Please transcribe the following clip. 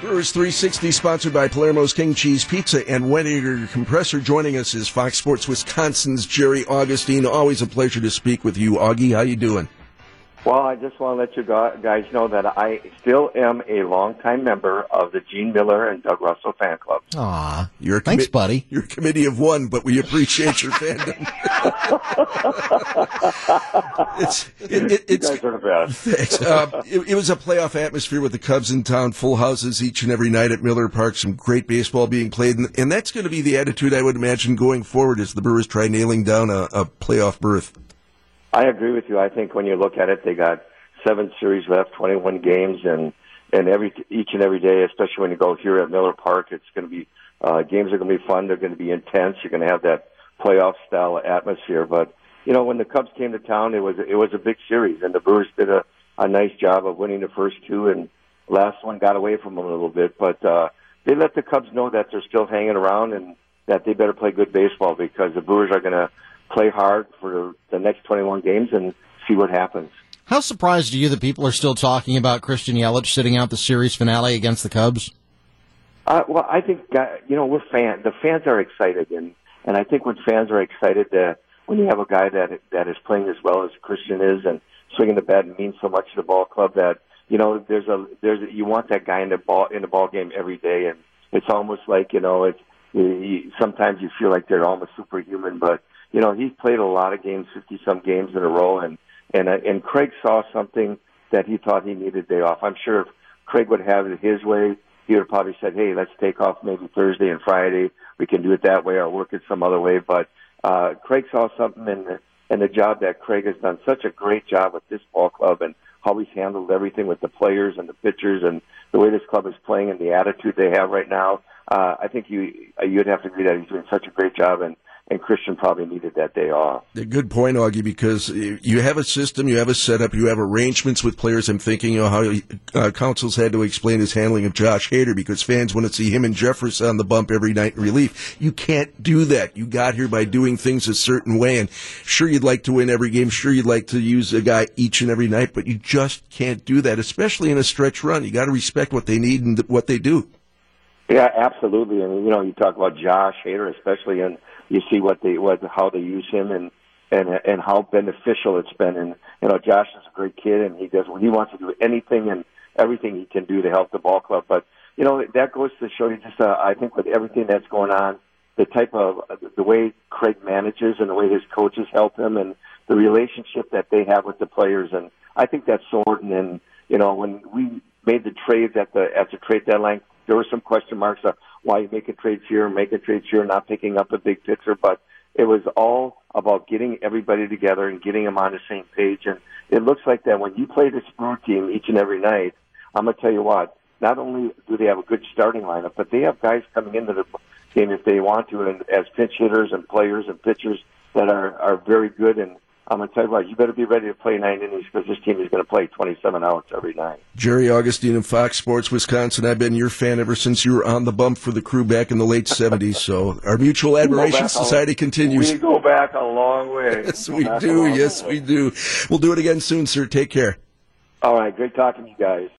Brewers 360 sponsored by Palermo's King Cheese Pizza and Weniger Compressor. Joining us is Fox Sports Wisconsin's Jerry Augustine. Always a pleasure to speak with you, Augie. How you doing? Well, I just want to let you guys know that I still am a longtime member of the Gene Mueller and Doug Russell fan club. Aw, You're a thanks, commi- buddy. You're a committee of one, but we appreciate your fandom. it's, it, it, You it's, guys are the best. Thanks. Uh, it, it was a playoff atmosphere with the Cubs in town, full houses each and every night at Miller Park. Some great baseball being played, and, and that's going to be the attitude I would imagine going forward as the Brewers try nailing down a, a playoff berth. I agree with you. I think when you look at it, they got seven series left, 21 games, and and every each and every day, especially when you go here at Miller Park, it's going to be uh, games are going to be fun. They're going to be intense. You're going to have that playoff style atmosphere. But you know, when the Cubs came to town, it was it was a big series, and the Brewers did a a nice job of winning the first two, and last one got away from them a little bit. But uh, they let the Cubs know that they're still hanging around and that they better play good baseball because the Brewers are going to play hard for the next 21 games and see what happens. How surprised are you that people are still talking about Christian Yelich sitting out the series finale against the Cubs? Uh, well, I think uh, you know we're fan. The fans are excited, and and I think when fans are excited, uh, when you have a guy that that is playing as well as Christian is, and swinging the bat means so much to the ball club that you know there's a there's a, you want that guy in the ball in the ball game every day, and it's almost like you know it's you, sometimes you feel like they're almost superhuman, but you know he's played a lot of games, fifty some games in a row, and and uh, and Craig saw something that he thought he needed day off. I'm sure if Craig would have it his way, he would have probably said, "Hey, let's take off maybe Thursday and Friday. We can do it that way, or work it some other way." But uh, Craig saw something in the in the job that Craig has done such a great job with this ball club and how he's handled everything with the players and the pitchers and the way this club is playing and the attitude they have right now. Uh, I think you you'd have to agree that he's doing such a great job and and Christian probably needed that day off. A good point, Augie, because you have a system, you have a setup, you have arrangements with players. I'm thinking, you know, how uh, Counsell's had to explain his handling of Josh Hader because fans want to see him and Jeffress on the bump every night in relief. You can't do that. You got here by doing things a certain way, and sure, you'd like to win every game. Sure, you'd like to use a guy each and every night, but you just can't do that, especially in a stretch run. You got to respect what they need and what they do. Yeah, absolutely. And you know, you talk about Josh Hader, especially, and you see what they what how they use him and and and how beneficial it's been. And you know, Josh is a great kid, and he does he wants to do anything and everything he can do to help the ball club. But you know, that goes to show you just uh, I think with everything that's going on, the type of the way Craig manages and the way his coaches help him, and the relationship that they have with the players, and I think that's so important. And you know, when we made the trades at the at the trade deadline there were some question marks of why make a trade here, make a trade here, not picking up a big pitcher, but it was all about getting everybody together and getting them on the same page. And it looks like that when you play this Brew team each and every night, I'm gonna tell you what. Not only do they have a good starting lineup, but they have guys coming into the game if they want to, and as pinch hitters and players and pitchers that are are very good and I'm going to tell you what, you better be ready to play nine innings because this team is going to play 27 outs every night. Jerry Augustine of Fox Sports Wisconsin. I've been your fan ever since you were on the bump for the crew back in the late 70s. So our mutual admiration society a, continues. We go back a long way. yes, we do. Yes, way. we do. We'll do it again soon, sir. Take care. All right. Great talking to you guys.